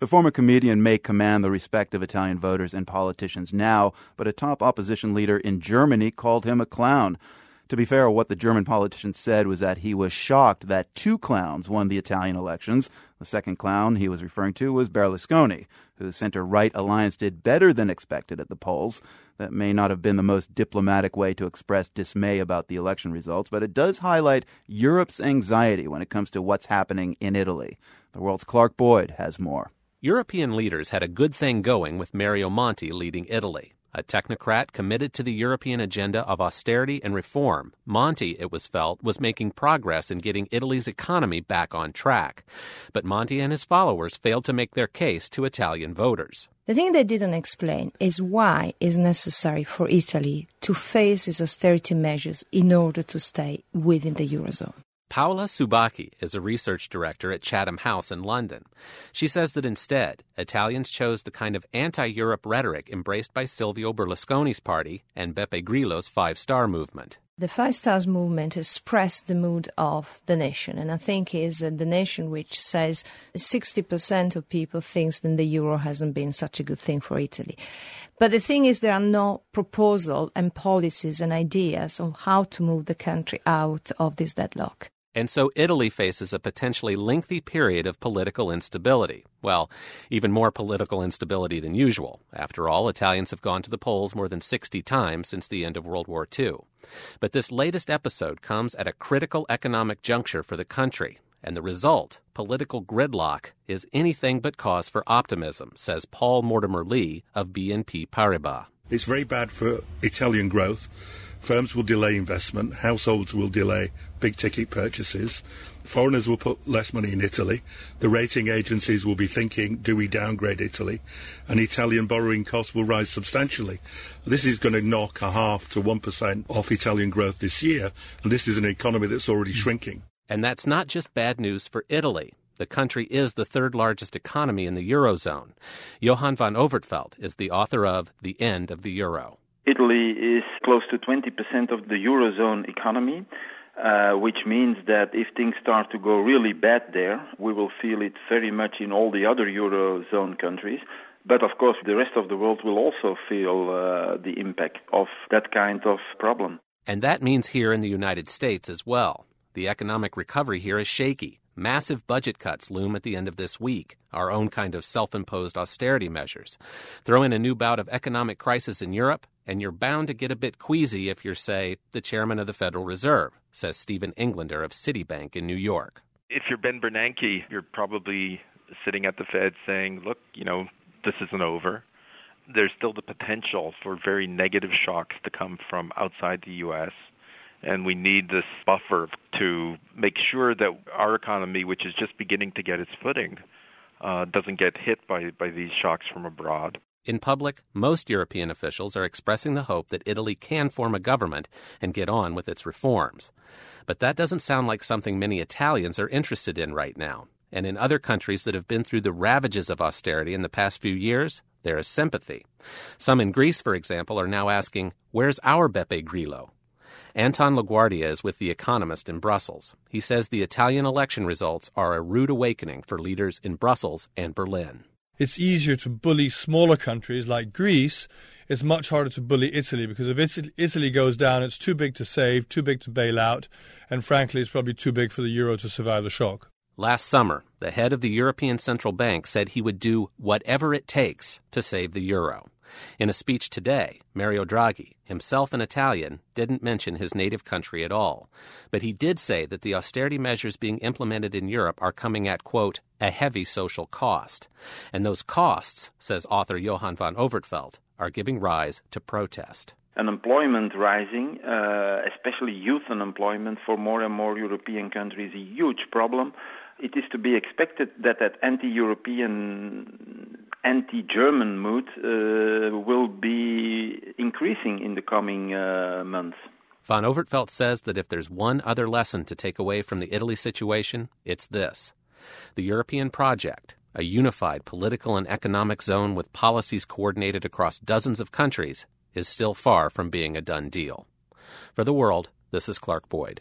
The former comedian may command the respect of Italian voters and politicians now, but a top opposition leader in Germany called him a clown. To be fair, what the German politician said was that he was shocked that two clowns won the Italian elections. The second clown he was referring to was Berlusconi, whose center right alliance did better than expected at the polls. That may not have been the most diplomatic way to express dismay about the election results, but it does highlight Europe's anxiety when it comes to what's happening in Italy. The world's Clark Boyd has more. European leaders had a good thing going with Mario Monti leading Italy. A technocrat committed to the European agenda of austerity and reform, Monti, it was felt, was making progress in getting Italy's economy back on track. But Monti and his followers failed to make their case to Italian voters. The thing they didn't explain is why it's necessary for Italy to face its austerity measures in order to stay within the Eurozone. Paola Subacchi is a research director at Chatham House in London. She says that instead, Italians chose the kind of anti Europe rhetoric embraced by Silvio Berlusconi's party and Beppe Grillo's Five Star Movement. The Five Stars movement expressed the mood of the nation, and I think is the nation which says 60% of people thinks that the euro hasn't been such a good thing for Italy. But the thing is, there are no proposals and policies and ideas on how to move the country out of this deadlock. And so Italy faces a potentially lengthy period of political instability. Well, even more political instability than usual. After all, Italians have gone to the polls more than 60 times since the end of World War II. But this latest episode comes at a critical economic juncture for the country. And the result, political gridlock, is anything but cause for optimism, says Paul Mortimer Lee of BNP Paribas. It's very bad for Italian growth. Firms will delay investment, households will delay big ticket purchases, foreigners will put less money in Italy, the rating agencies will be thinking, do we downgrade Italy? And Italian borrowing costs will rise substantially. This is going to knock a half to 1% off Italian growth this year, and this is an economy that's already shrinking. And that's not just bad news for Italy. The country is the third largest economy in the Eurozone. Johan van Overtveldt is the author of The End of the Euro. Italy is close to 20% of the Eurozone economy, uh, which means that if things start to go really bad there, we will feel it very much in all the other Eurozone countries. But of course, the rest of the world will also feel uh, the impact of that kind of problem. And that means here in the United States as well. The economic recovery here is shaky. Massive budget cuts loom at the end of this week, our own kind of self imposed austerity measures. Throw in a new bout of economic crisis in Europe, and you're bound to get a bit queasy if you're, say, the chairman of the Federal Reserve, says Steven Englander of Citibank in New York. If you're Ben Bernanke, you're probably sitting at the Fed saying, look, you know, this isn't over. There's still the potential for very negative shocks to come from outside the U.S and we need this buffer to make sure that our economy, which is just beginning to get its footing, uh, doesn't get hit by, by these shocks from abroad. In public, most European officials are expressing the hope that Italy can form a government and get on with its reforms. But that doesn't sound like something many Italians are interested in right now. And in other countries that have been through the ravages of austerity in the past few years, there is sympathy. Some in Greece, for example, are now asking, Where's our Beppe Grillo? Anton La Guardia is with The Economist in Brussels. He says the Italian election results are a rude awakening for leaders in Brussels and Berlin. It's easier to bully smaller countries like Greece. It's much harder to bully Italy because if Italy goes down, it's too big to save, too big to bail out, and frankly, it's probably too big for the euro to survive the shock. Last summer, the head of the European Central Bank said he would do whatever it takes to save the euro. In a speech today, Mario Draghi, himself an Italian, didn't mention his native country at all. But he did say that the austerity measures being implemented in Europe are coming at, quote, a heavy social cost. And those costs, says author Johan van Overtveldt, are giving rise to protest unemployment rising, uh, especially youth unemployment for more and more European countries, a huge problem. It is to be expected that that anti German mood uh, will be increasing in the coming uh, months. Van Overtveldt says that if there's one other lesson to take away from the Italy situation, it's this. The European project, a unified political and economic zone with policies coordinated across dozens of countries, is still far from being a done deal. For the world, this is Clark Boyd.